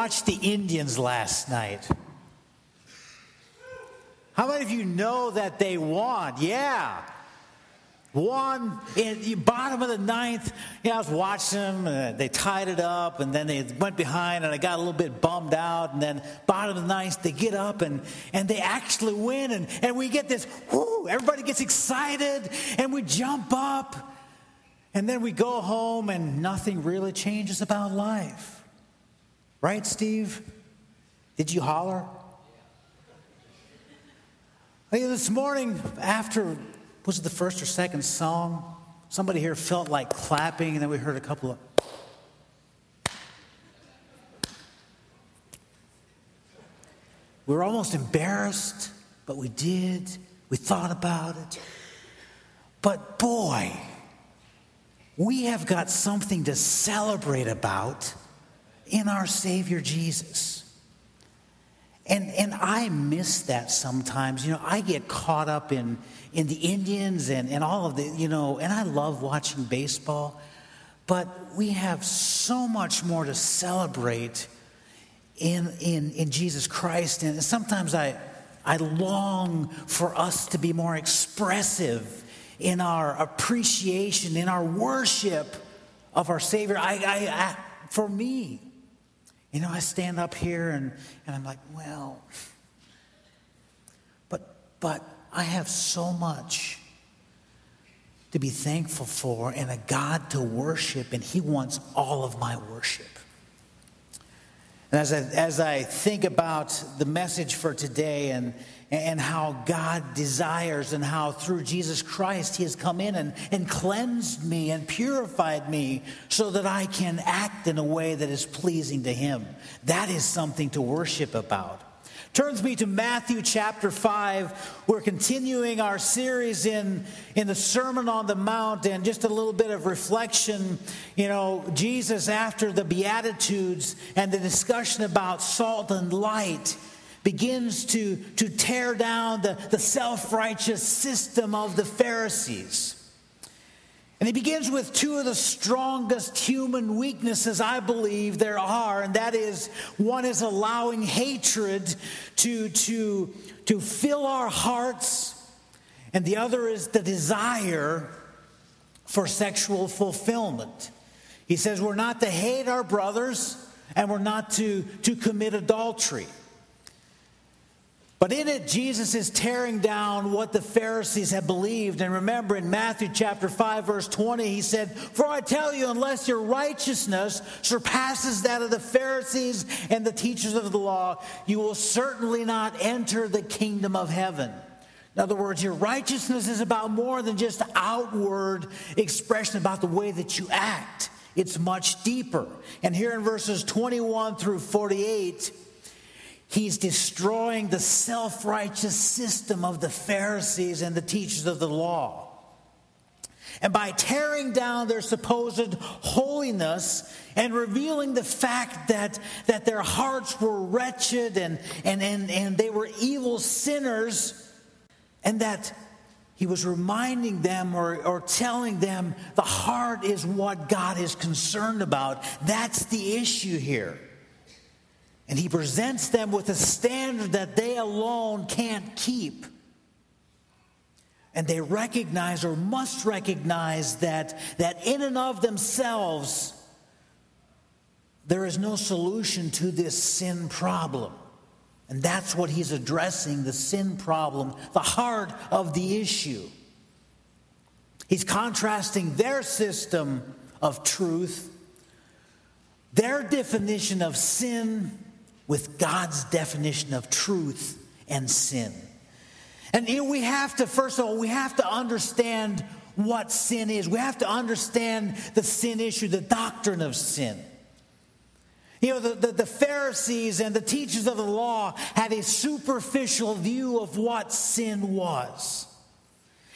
watched the Indians last night? How many of you know that they won? Yeah. Won in the bottom of the ninth. Yeah, I was watching them. Uh, they tied it up, and then they went behind, and I got a little bit bummed out. And then bottom of the ninth, they get up and and they actually win, and and we get this. Whoo! Everybody gets excited, and we jump up, and then we go home, and nothing really changes about life. Right, Steve? Did you holler? This morning, after was it the first or second song? Somebody here felt like clapping, and then we heard a couple of. We were almost embarrassed, but we did. We thought about it. But boy, we have got something to celebrate about in our Savior Jesus. And, and I miss that sometimes. You know, I get caught up in, in the Indians and, and all of the, you know, and I love watching baseball. But we have so much more to celebrate in, in, in Jesus Christ. And sometimes I, I long for us to be more expressive in our appreciation, in our worship of our Savior. I, I, I for me, you know, I stand up here and, and I'm like, well, but, but I have so much to be thankful for and a God to worship, and He wants all of my worship. And as I, as I think about the message for today and, and how God desires and how through Jesus Christ He has come in and, and cleansed me and purified me so that I can act in a way that is pleasing to Him. That is something to worship about. Turns me to Matthew chapter 5. We're continuing our series in, in the Sermon on the Mount and just a little bit of reflection. You know, Jesus, after the Beatitudes and the discussion about salt and light, begins to, to tear down the, the self righteous system of the Pharisees. And he begins with two of the strongest human weaknesses I believe there are, and that is one is allowing hatred to, to, to fill our hearts, and the other is the desire for sexual fulfillment. He says we're not to hate our brothers, and we're not to, to commit adultery. But in it, Jesus is tearing down what the Pharisees had believed. And remember in Matthew chapter 5, verse 20, he said, For I tell you, unless your righteousness surpasses that of the Pharisees and the teachers of the law, you will certainly not enter the kingdom of heaven. In other words, your righteousness is about more than just outward expression about the way that you act. It's much deeper. And here in verses 21 through 48, He's destroying the self righteous system of the Pharisees and the teachers of the law. And by tearing down their supposed holiness and revealing the fact that, that their hearts were wretched and, and, and, and they were evil sinners, and that he was reminding them or, or telling them the heart is what God is concerned about. That's the issue here. And he presents them with a standard that they alone can't keep. And they recognize or must recognize that, that in and of themselves, there is no solution to this sin problem. And that's what he's addressing the sin problem, the heart of the issue. He's contrasting their system of truth, their definition of sin with God's definition of truth and sin. And we have to, first of all, we have to understand what sin is. We have to understand the sin issue, the doctrine of sin. You know, the, the, the, Pharisees and the teachers of the law had a superficial view of what sin was.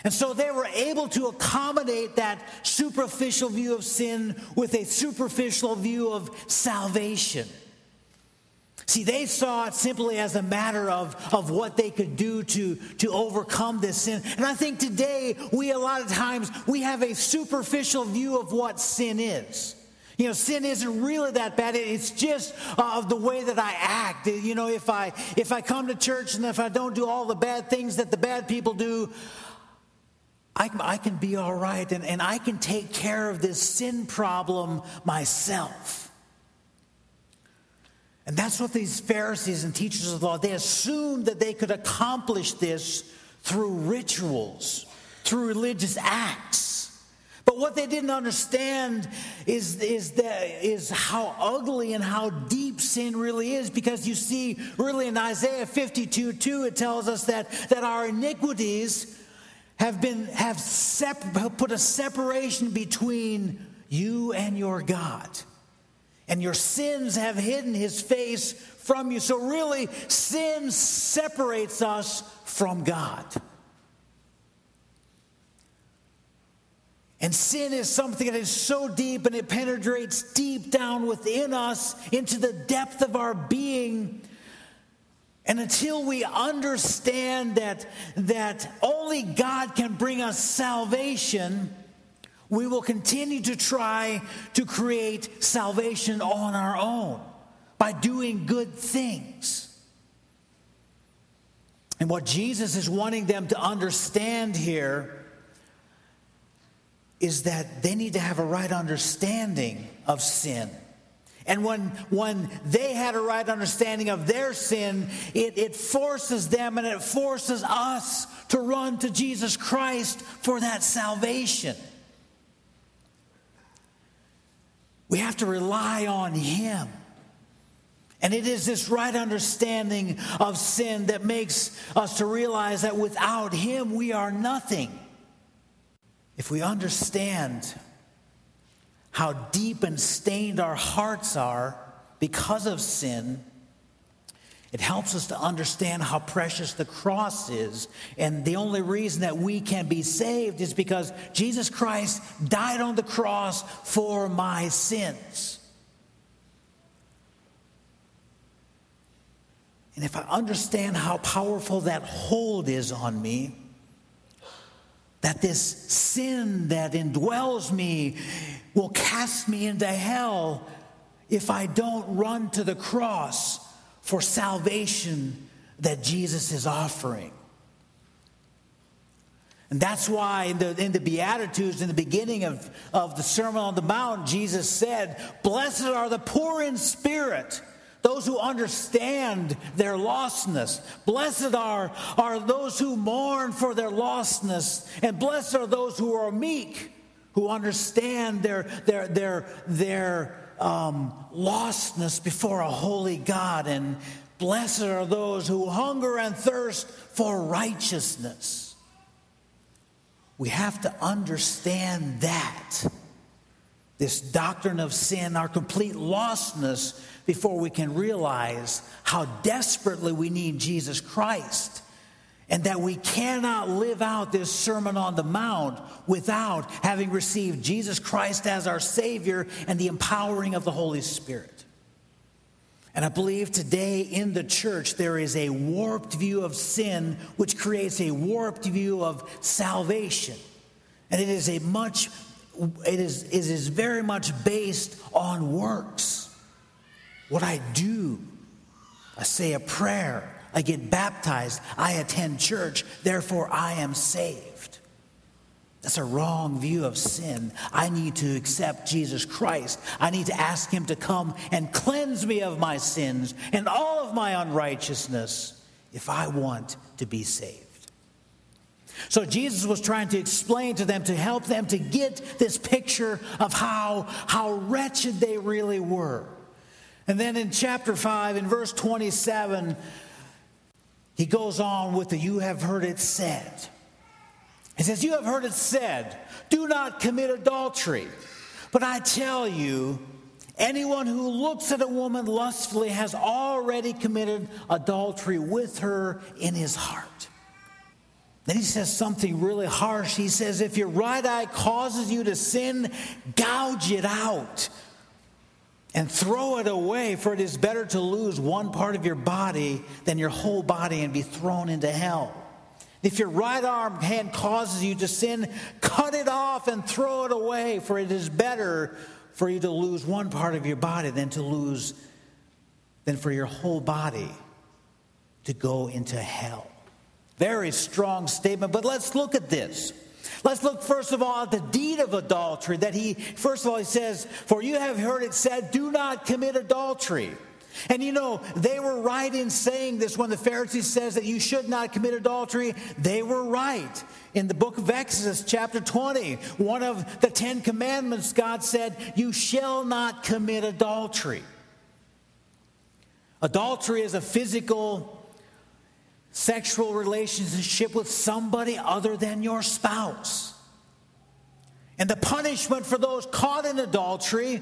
And so they were able to accommodate that superficial view of sin with a superficial view of salvation. See, they saw it simply as a matter of, of what they could do to, to overcome this sin. And I think today, we a lot of times, we have a superficial view of what sin is. You know, sin isn't really that bad. It's just uh, of the way that I act. You know, if I if I come to church and if I don't do all the bad things that the bad people do, I, I can be all right and, and I can take care of this sin problem myself. And that's what these Pharisees and teachers of the law, they assumed that they could accomplish this through rituals, through religious acts. But what they didn't understand is, is, that, is how ugly and how deep sin really is. Because you see, really in Isaiah 52 2, it tells us that, that our iniquities have been have, sep- have put a separation between you and your God. And your sins have hidden his face from you. So, really, sin separates us from God. And sin is something that is so deep and it penetrates deep down within us into the depth of our being. And until we understand that, that only God can bring us salvation, we will continue to try to create salvation on our own by doing good things. And what Jesus is wanting them to understand here is that they need to have a right understanding of sin. And when, when they had a right understanding of their sin, it, it forces them and it forces us to run to Jesus Christ for that salvation. We have to rely on Him. And it is this right understanding of sin that makes us to realize that without Him we are nothing. If we understand how deep and stained our hearts are because of sin, it helps us to understand how precious the cross is. And the only reason that we can be saved is because Jesus Christ died on the cross for my sins. And if I understand how powerful that hold is on me, that this sin that indwells me will cast me into hell if I don't run to the cross for salvation that Jesus is offering. And that's why in the, in the Beatitudes, in the beginning of, of the Sermon on the Mount, Jesus said, Blessed are the poor in spirit those who understand their lostness. Blessed are, are those who mourn for their lostness, and blessed are those who are meek, who understand their, their, their, their um, lostness before a holy God, and blessed are those who hunger and thirst for righteousness. We have to understand that. This doctrine of sin, our complete lostness before we can realize how desperately we need Jesus Christ and that we cannot live out this Sermon on the Mount without having received Jesus Christ as our Savior and the empowering of the Holy Spirit. And I believe today in the church there is a warped view of sin, which creates a warped view of salvation. And it is a much, it is, it is very much based on works what I do. I say a prayer. I get baptized. I attend church. Therefore, I am saved. That's a wrong view of sin. I need to accept Jesus Christ. I need to ask Him to come and cleanse me of my sins and all of my unrighteousness if I want to be saved. So Jesus was trying to explain to them to help them to get this picture of how, how wretched they really were. And then in chapter 5, in verse 27, he goes on with the You have heard it said. He says, You have heard it said, do not commit adultery. But I tell you, anyone who looks at a woman lustfully has already committed adultery with her in his heart. Then he says something really harsh. He says, If your right eye causes you to sin, gouge it out and throw it away, for it is better to lose one part of your body than your whole body and be thrown into hell. If your right arm hand causes you to sin, cut it off and throw it away, for it is better for you to lose one part of your body than to lose, than for your whole body to go into hell. Very strong statement, but let's look at this. Let's look first of all at the deed of adultery that he, first of all, he says, For you have heard it said, do not commit adultery. And you know, they were right in saying this when the Pharisees says that you should not commit adultery. They were right. In the book of Exodus, chapter 20, one of the 10 commandments, God said, "You shall not commit adultery." Adultery is a physical sexual relationship with somebody other than your spouse. And the punishment for those caught in adultery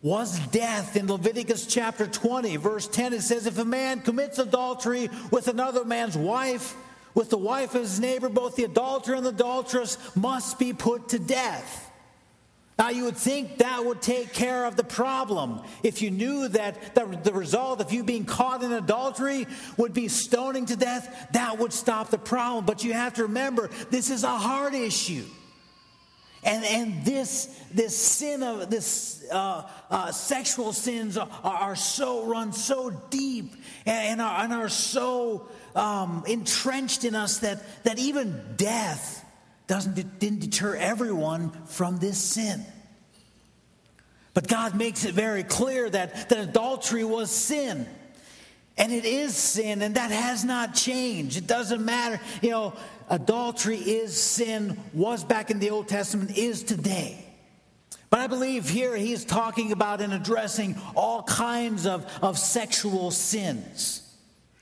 was death. In Leviticus chapter 20, verse 10, it says, If a man commits adultery with another man's wife, with the wife of his neighbor, both the adulterer and the adulteress must be put to death. Now, you would think that would take care of the problem. If you knew that the, result of you being caught in adultery would be stoning to death, that would stop the problem. But you have to remember, this is a hard issue. And, and this, this sin of this uh, uh, sexual sins are, are, so run so deep and, and, are, and are so um, entrenched in us that, that even death doesn't didn't deter everyone from this sin. But God makes it very clear that, that adultery was sin. And it is sin, and that has not changed. It doesn't matter. You know, adultery is sin, was back in the Old Testament, is today. But I believe here he's talking about and addressing all kinds of, of sexual sins.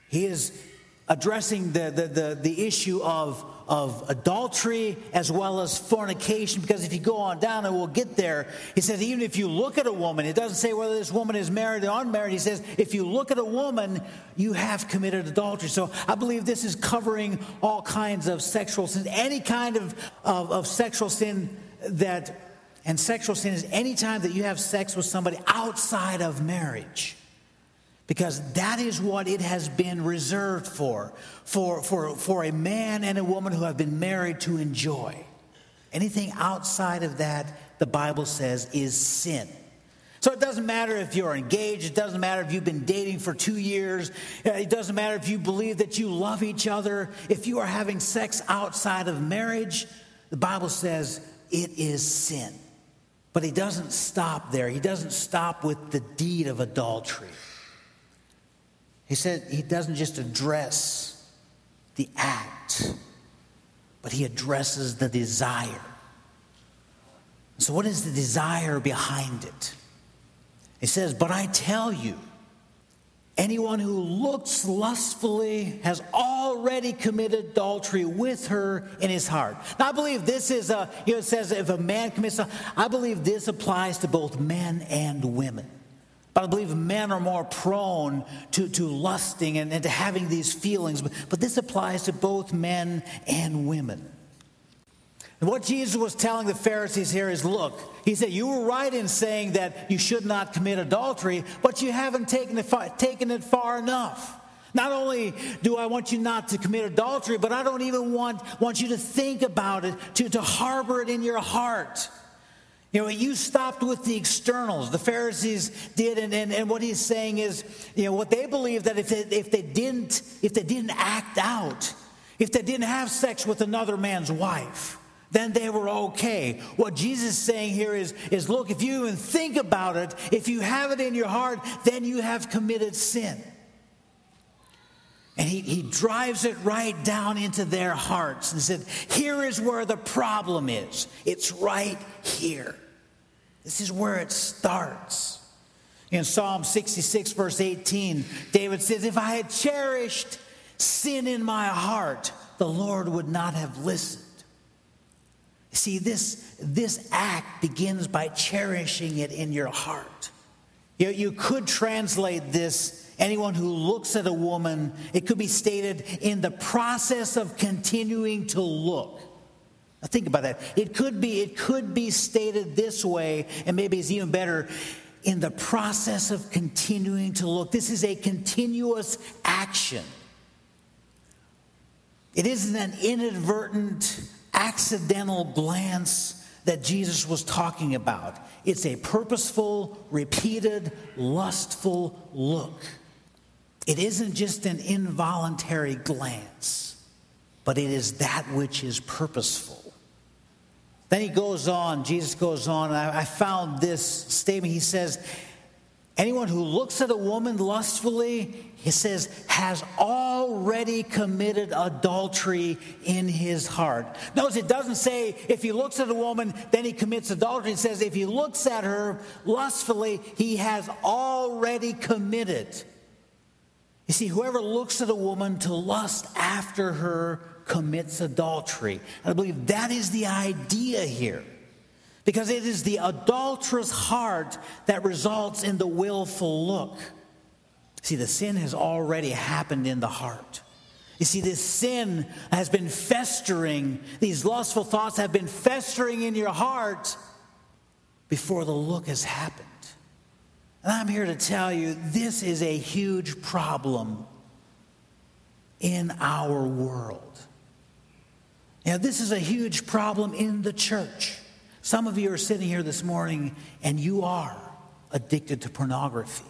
He is addressing the, the, the, the issue of, of adultery as well as fornication, because if you go on down and we'll get there, he says, even if you look at a woman, it doesn't say whether this woman is married or unmarried. He says, if you look at a woman, you have committed adultery. So I believe this is covering all kinds of sexual sins, any kind of, of, of sexual sin that, and sexual sin is any time that you have sex with somebody outside of marriage because that is what it has been reserved for, for, for, for a man and a woman who have been married to enjoy. Anything outside of that, the Bible says, is sin. So it doesn't matter if you're engaged, it doesn't matter if you've been dating for two years, uh, it doesn't matter if you believe that you love each other. If you are having sex outside of marriage, the Bible says it is sin. But he doesn't stop there, he doesn't stop with the deed of adultery. He said he doesn't just address the act, but he addresses the desire. So, what is the desire behind it? He says, But I tell you, anyone who looks lustfully has already committed adultery with her in his heart. Now, I believe this is a, you know, it says if a man commits, I believe this applies to both men and women. But I believe men are more prone to, to lusting and, and to having these feelings. But, but this applies to both men and women. And what Jesus was telling the Pharisees here is look, he said, You were right in saying that you should not commit adultery, but you haven't taken it, far, taken it far enough. Not only do I want you not to commit adultery, but I don't even want, want you to think about it, to, to harbor it in your heart. You know, you stopped with the externals. The Pharisees did, and, and, and what he's saying is, you know, what they believe that if they, if they didn't, if they didn't act out, if they didn't have sex with another man's wife, then they were okay. What Jesus is saying here is, is look, if you even think about it, if you have it in your heart, then you have committed sin. And he, he drives it right down into their hearts and said, Here is where the problem is. It's right here. This is where it starts. In Psalm 66, verse 18, David says, If I had cherished sin in my heart, the Lord would not have listened. See, this, this act begins by cherishing it in your heart. You, you could translate this anyone who looks at a woman, it could be stated in the process of continuing to look. Now think about that. It could be, it could be stated this way, and maybe it's even better in the process of continuing to look. This is a continuous action. It isn't an inadvertent, accidental glance that Jesus was talking about. It's a purposeful, repeated, lustful look. It isn't just an involuntary glance, but it is that which is purposeful. Then he goes on, Jesus goes on, and I, I found this statement. He says, Anyone who looks at a woman lustfully, he says, has already committed adultery in his heart. Notice it doesn't say if he looks at a woman, then he commits adultery. It says if he looks at her lustfully, he has already committed. You see, whoever looks at a woman to lust after her commits adultery. I believe that is the idea here. Because it is the adulterous heart that results in the willful look. See, the sin has already happened in the heart. You see, this sin has been festering, these lustful thoughts have been festering in your heart before the look has happened. And I'm here to tell you this is a huge problem in our world. Now, this is a huge problem in the church. Some of you are sitting here this morning and you are addicted to pornography.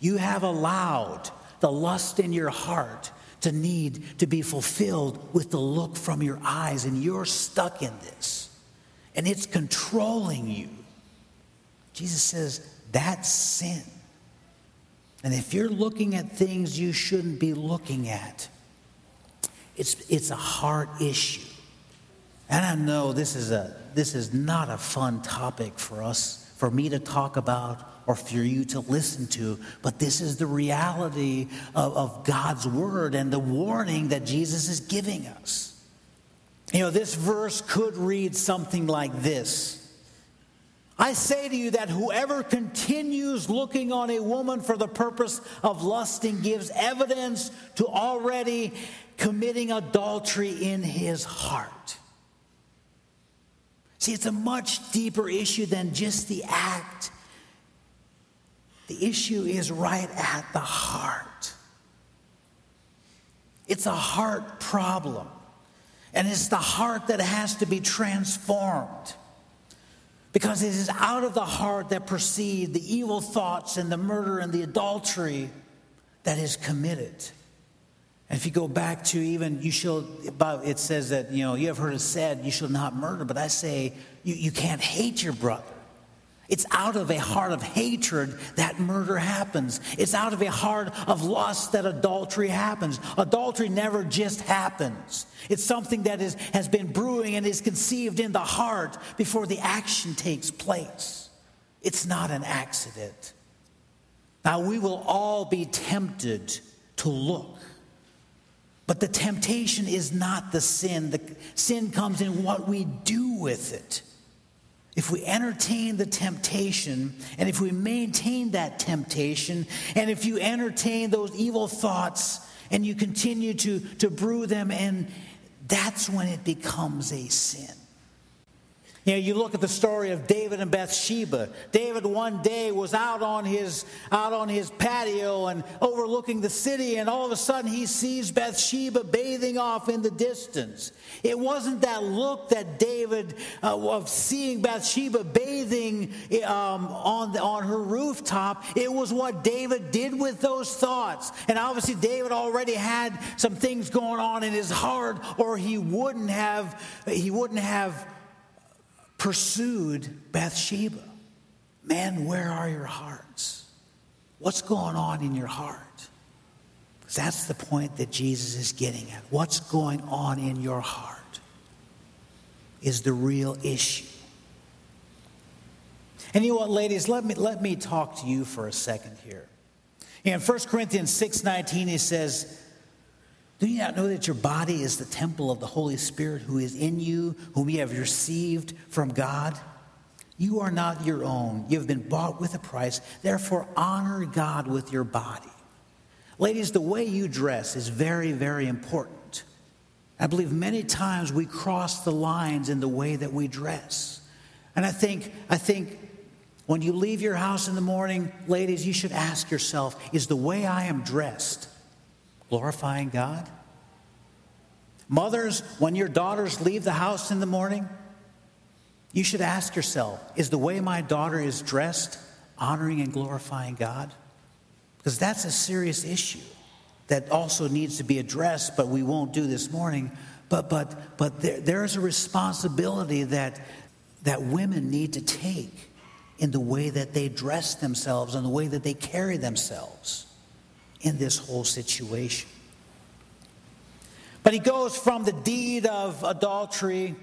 You have allowed the lust in your heart to need to be fulfilled with the look from your eyes, and you're stuck in this. And it's controlling you. Jesus says that's sin. And if you're looking at things you shouldn't be looking at, it's, it's a heart issue. And I know this is, a, this is not a fun topic for us, for me to talk about or for you to listen to, but this is the reality of, of God's word and the warning that Jesus is giving us. You know, this verse could read something like this. I say to you that whoever continues looking on a woman for the purpose of lusting gives evidence to already committing adultery in his heart. See, it's a much deeper issue than just the act. The issue is right at the heart. It's a heart problem. And it's the heart that has to be transformed. Because it is out of the heart that proceed the evil thoughts and the murder and the adultery that is committed. And if you go back to even, you shall, it says that, you know, you have heard it said, you shall not murder, but I say, you, you can't hate your brother. It's out of a heart of hatred that murder happens. It's out of a heart of lust that adultery happens. Adultery never just happens. It's something that is, has been brewing and is conceived in the heart before the action takes place. It's not an accident. Now, we will all be tempted to look but the temptation is not the sin. The sin comes in what we do with it. If we entertain the temptation, and if we maintain that temptation, and if you entertain those evil thoughts and you continue to, to brew them, and that's when it becomes a sin. You know, you look at the story of David and Bathsheba. David one day was out on his out on his patio and overlooking the city, and all of a sudden he sees Bathsheba bathing off in the distance. It wasn't that look that David uh, of seeing Bathsheba bathing um, on the, on her rooftop. It was what David did with those thoughts, and obviously David already had some things going on in his heart, or he wouldn't have he wouldn't have pursued Bathsheba. Man, where are your hearts? What's going on in your heart? That's the point that Jesus is getting at. What's going on in your heart is the real issue. And you know what, ladies, let me, let me talk to you for a second here. In 1 Corinthians 6.19, he says, do you not know that your body is the temple of the Holy Spirit who is in you, whom you have received from God? You are not your own. You have been bought with a price. Therefore, honor God with your body. Ladies, the way you dress is very, very important. I believe many times we cross the lines in the way that we dress. And I think, I think when you leave your house in the morning, ladies, you should ask yourself is the way I am dressed glorifying God? Mothers, when your daughters leave the house in the morning, You should ask yourself is the way my daughter is dressed honoring and glorifying God? Because that's a serious issue that also needs to be addressed, but we won't do this morning. But, but, but there, there is a responsibility that, that women need to take in the way that they dress themselves and the way that they carry themselves in this whole situation. But he goes from the deed of adultery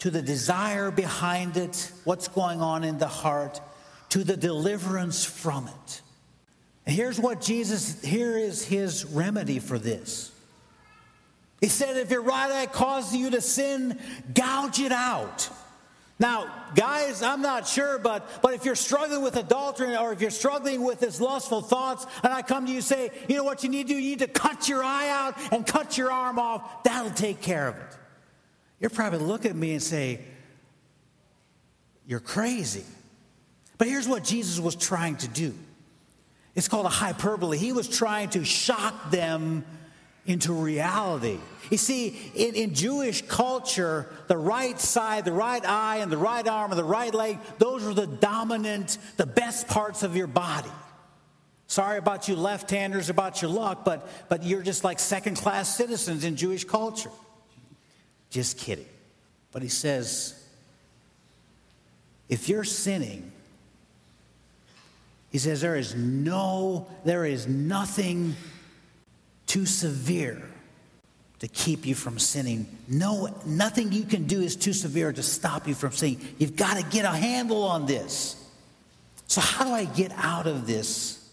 to the desire behind it, what's going on in the heart, to the deliverance from it. And here's what Jesus, here is his remedy for this. He said, if your right eye causes you to sin, gouge it out. Now, guys, I'm not sure, but, but if you're struggling with adultery or if you're struggling with this lustful thoughts, and I come to you and say, you know what you need to do? You need to cut your eye out and cut your arm off. That'll take care of it. You're probably look at me and say, you're crazy. But here's what Jesus was trying to do. It's called a hyperbole. He was trying to shock them into reality. You see, in, in, Jewish culture, the right side, the right eye, and the right arm, and the right leg, those were the dominant, the best parts of your body. Sorry about you left handers, about your luck, but, but you're just like second class citizens in Jewish culture. Just kidding. But he says, if you're sinning, he says, there is no, there is nothing too severe to keep you from sinning. No, nothing you can do is too severe to stop you from sinning. You've got to get a handle on this. So, how do I get out of this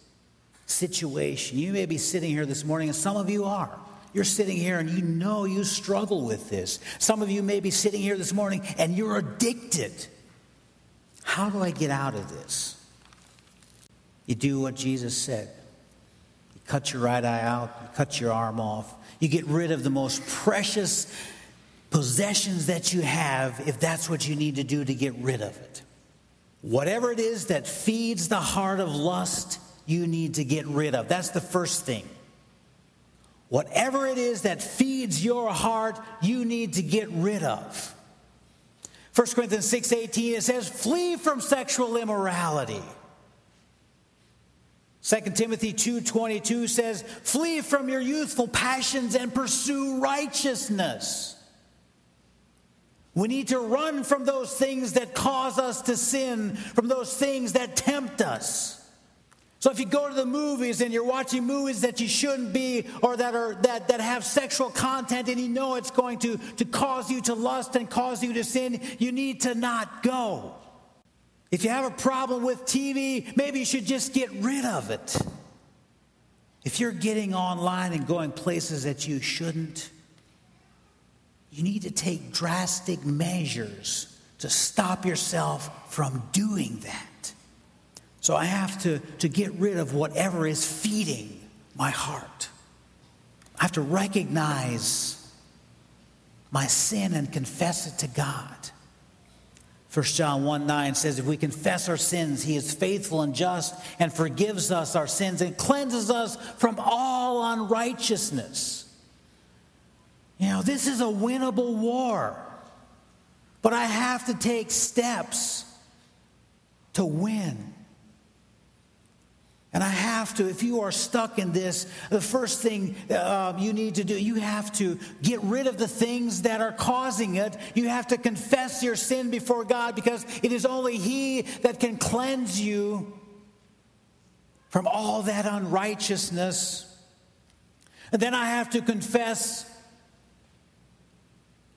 situation? You may be sitting here this morning, and some of you are. You're sitting here and you know you struggle with this. Some of you may be sitting here this morning and you're addicted. How do I get out of this? You do what Jesus said cut your right eye out, cut your arm off. You get rid of the most precious possessions that you have if that's what you need to do to get rid of it. Whatever it is that feeds the heart of lust, you need to get rid of. That's the first thing. Whatever it is that feeds your heart, you need to get rid of. 1 Corinthians 6:18 it says flee from sexual immorality. 2 Timothy 2:22 says, "Flee from your youthful passions and pursue righteousness." We need to run from those things that cause us to sin, from those things that tempt us. So if you go to the movies and you're watching movies that you shouldn't be or that are that, that have sexual content and you know it's going to, to cause you to lust and cause you to sin, you need to not go. If you have a problem with TV, maybe you should just get rid of it. If you're getting online and going places that you shouldn't, you need to take drastic measures to stop yourself from doing that. So I have to, to get rid of whatever is feeding my heart. I have to recognize my sin and confess it to God. 1 John 1 9 says, If we confess our sins, he is faithful and just and forgives us our sins and cleanses us from all unrighteousness. You know, this is a winnable war, but I have to take steps to win. And I have to, if you are stuck in this, the first thing uh, you need to do, you have to get rid of the things that are causing it. You have to confess your sin before God because it is only He that can cleanse you from all that unrighteousness. And then I have to confess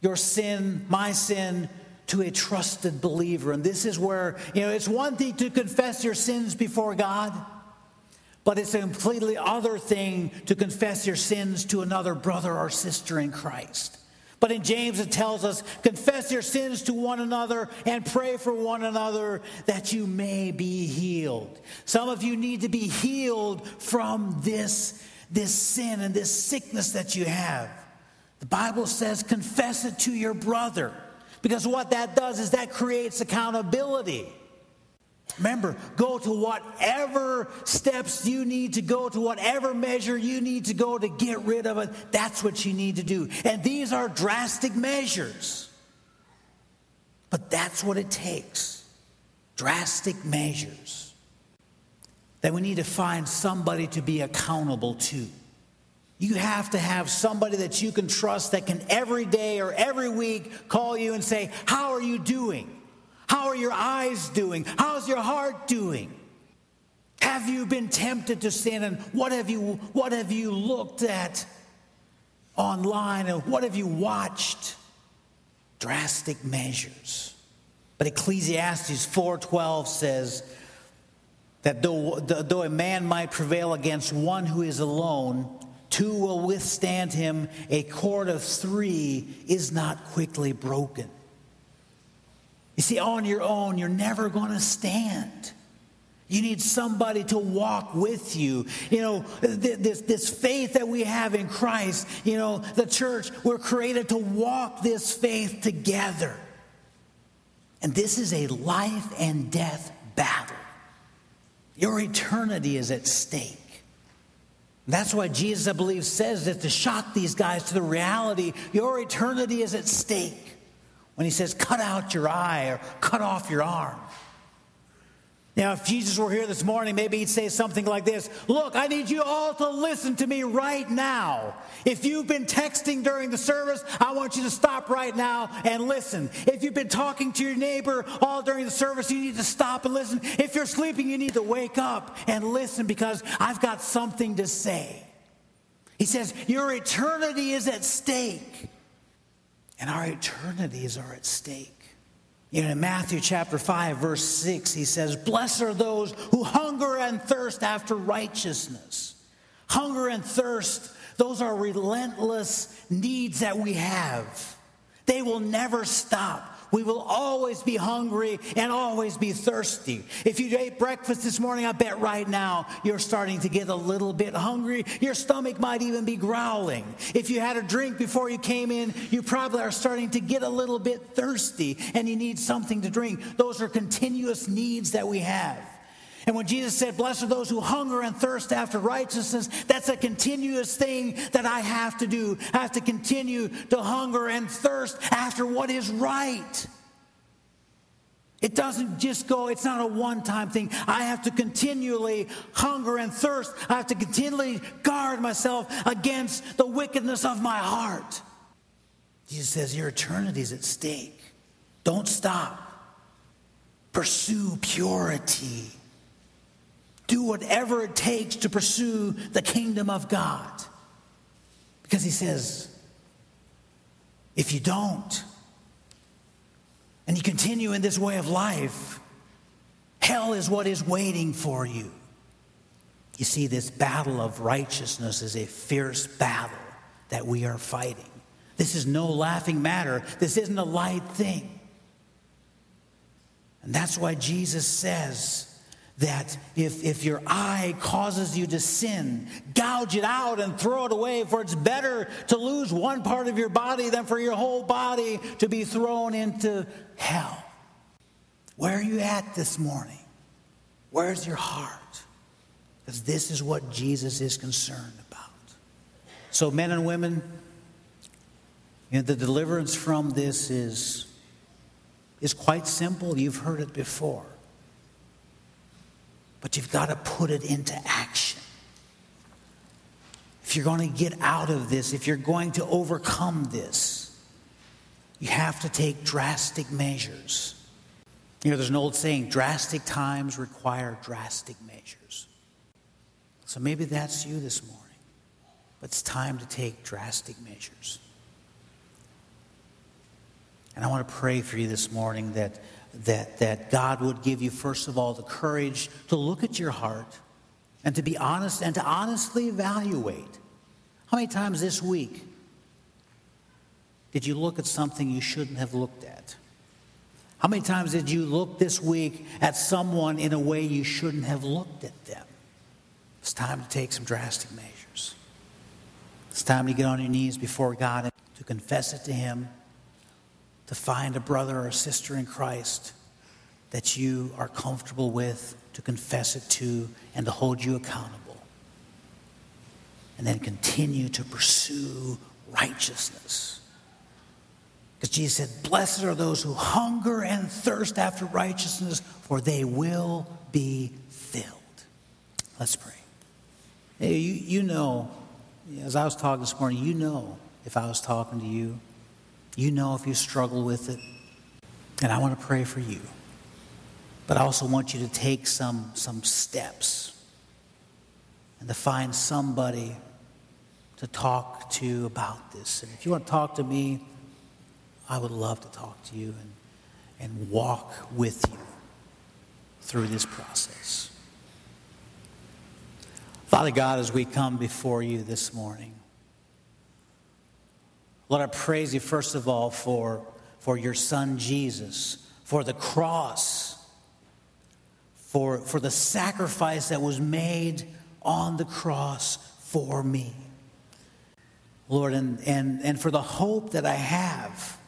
your sin, my sin, to a trusted believer. And this is where, you know, it's one thing to confess your sins before God. But it's a completely other thing to confess your sins to another brother or sister in Christ. But in James, it tells us confess your sins to one another and pray for one another that you may be healed. Some of you need to be healed from this, this sin and this sickness that you have. The Bible says confess it to your brother because what that does is that creates accountability. Remember, go to whatever steps you need to go, to whatever measure you need to go to get rid of it. That's what you need to do. And these are drastic measures. But that's what it takes drastic measures. That we need to find somebody to be accountable to. You have to have somebody that you can trust that can every day or every week call you and say, How are you doing? How are your eyes doing? How's your heart doing? Have you been tempted to sin? And what have you, what have you looked at online? And what have you watched? Drastic measures. But Ecclesiastes 4:12 says that though, though a man might prevail against one who is alone, two will withstand him. A cord of three is not quickly broken. You see, on your own, you're never going to stand. You need somebody to walk with you. You know, this, this faith that we have in Christ, you know, the church, we're created to walk this faith together. And this is a life and death battle. Your eternity is at stake. That's why Jesus, I believe, says that to shock these guys to the reality, your eternity is at stake when he says, cut out your eye or cut off your arm. Now, if Jesus were here this morning, maybe he'd say something like this Look, I need you all to listen to me right now. If you've been texting during the service, I want you to stop right now and listen. If you've been talking to your neighbor all during the service, you need to stop and listen. If you're sleeping, you need to wake up and listen because I've got something to say. He says, Your eternity is at stake and our eternities are at stake. You know, in Matthew chapter 5, verse 6, he says, Blessed are those who hunger and thirst after righteousness. Hunger and thirst, those are relentless needs that we have. They will never stop. We will always be hungry and always be thirsty. If you ate breakfast this morning, I bet right now you're starting to get a little bit hungry. Your stomach might even be growling. If you had a drink before you came in, you probably are starting to get a little bit thirsty and you need something to drink. Those are continuous needs that we have. And when Jesus said, Blessed are those who hunger and thirst after righteousness, that's a continuous thing that I have to do. I have to continue to hunger and thirst after what is right. It doesn't just go, it's not a one time thing. I have to continually hunger and thirst. I have to continually guard myself against the wickedness of my heart. Jesus says, Your eternity is at stake. Don't stop. Pursue purity. Do whatever it takes to pursue the kingdom of God. Because he says, if you don't, and you continue in this way of life, hell is what is waiting for you. You see, this battle of righteousness is a fierce battle that we are fighting. This is no laughing matter. This isn't a light thing. And that's why Jesus says, that if, if your eye causes you to sin, gouge it out and throw it away, for it's better to lose one part of your body than for your whole body to be thrown into hell. Where are you at this morning? Where's your heart? Because this is what Jesus is concerned about. So, men and women, you know, the deliverance from this is, is quite simple. You've heard it before but you've got to put it into action. If you're going to get out of this, if you're going to overcome this, you have to take drastic measures. You know, there's an old saying drastic times require drastic measures. So maybe that's you this morning, but it's time to take drastic measures. And I want to pray for you this morning that that, that God would give you, first of all, the courage to look at your heart and to be honest and to honestly evaluate. How many times this week did you look at something you shouldn't have looked at? How many times did you look this week at someone in a way you shouldn't have looked at them? It's time to take some drastic measures. It's time to get on your knees before God and to confess it to Him to find a brother or sister in Christ that you are comfortable with, to confess it to, and to hold you accountable. And then continue to pursue righteousness. Because Jesus said, Blessed are those who hunger and thirst after righteousness, for they will be filled. Let's pray. Hey, you, you know, as I was talking this morning, you know if I was talking to you. You know if you struggle with it. And I want to pray for you. But I also want you to take some, some steps and to find somebody to talk to about this. And if you want to talk to me, I would love to talk to you and, and walk with you through this process. Father God, as we come before you this morning, Lord, I praise you first of all for, for your son Jesus, for the cross, for, for the sacrifice that was made on the cross for me. Lord, and, and, and for the hope that I have.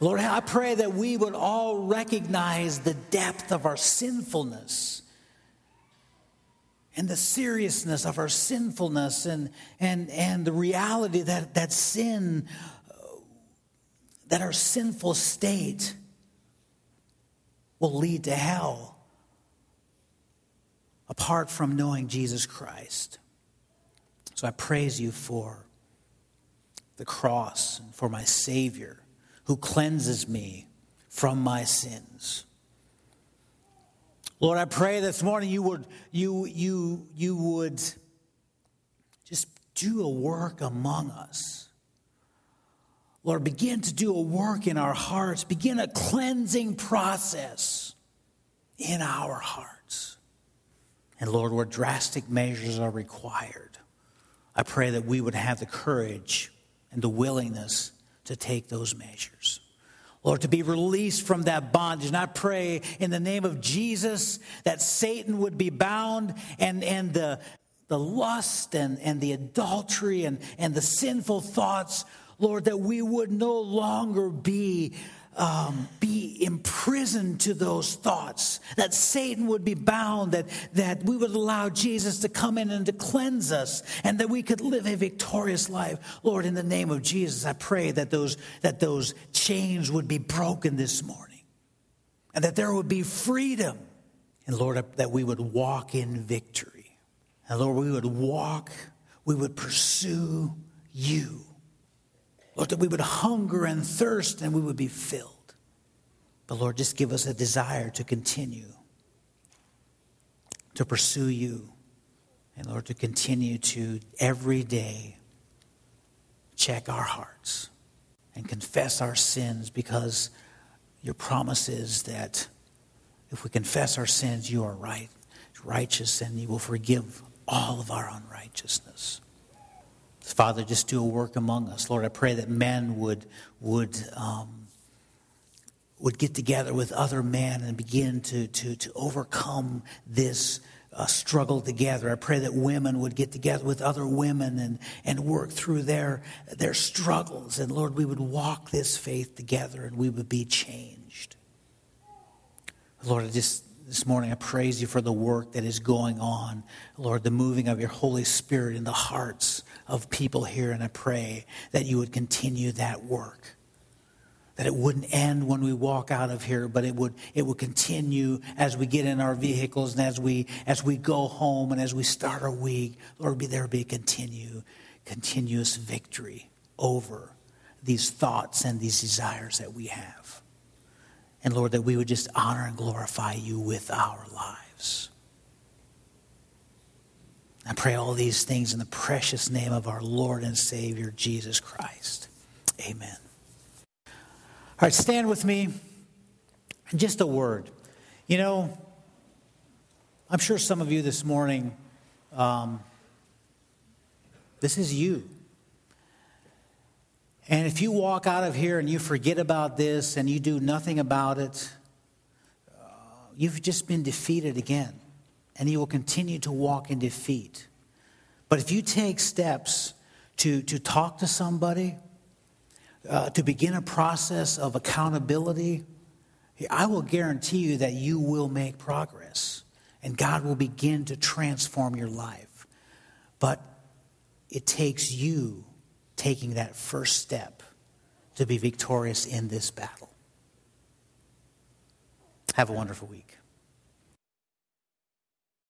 Lord, I pray that we would all recognize the depth of our sinfulness and the seriousness of our sinfulness and, and, and the reality that, that sin, that our sinful state will lead to hell apart from knowing Jesus Christ. So I praise you for the cross and for my Savior who cleanses me from my sins. Lord, I pray this morning you would, you, you, you would just do a work among us. Lord, begin to do a work in our hearts, begin a cleansing process in our hearts. And Lord, where drastic measures are required, I pray that we would have the courage and the willingness to take those measures. Lord, to be released from that bondage. And I pray in the name of Jesus that Satan would be bound and, and the, the lust and, and the adultery and, and the sinful thoughts, Lord, that we would no longer be um, be imprisoned to those thoughts, that Satan would be bound, that, that we would allow Jesus to come in and to cleanse us, and that we could live a victorious life. Lord, in the name of Jesus, I pray that those, that those chains would be broken this morning, and that there would be freedom. And Lord, that we would walk in victory. And Lord, we would walk, we would pursue you Lord, that we would hunger and thirst and we would be filled. But Lord, just give us a desire to continue to pursue you. And Lord, to continue to every day check our hearts and confess our sins because your promise is that if we confess our sins, you are right, righteous, and you will forgive all of our unrighteousness. Father, just do a work among us. Lord, I pray that men would, would, um, would get together with other men and begin to, to, to overcome this uh, struggle together. I pray that women would get together with other women and, and work through their, their struggles. And Lord, we would walk this faith together and we would be changed. Lord, I just this morning, I praise you for the work that is going on. Lord, the moving of your Holy Spirit in the hearts of people here. And I pray that you would continue that work. That it wouldn't end when we walk out of here, but it would, it would continue as we get in our vehicles and as we, as we go home and as we start our week. Lord, be there be continue, continuous victory over these thoughts and these desires that we have. And Lord, that we would just honor and glorify you with our lives. I pray all these things in the precious name of our Lord and Savior, Jesus Christ. Amen. All right, stand with me. Just a word. You know, I'm sure some of you this morning, um, this is you. And if you walk out of here and you forget about this and you do nothing about it, uh, you've just been defeated again. And you will continue to walk in defeat. But if you take steps to, to talk to somebody, uh, to begin a process of accountability, I will guarantee you that you will make progress. And God will begin to transform your life. But it takes you taking that first step to be victorious in this battle. Have a wonderful week.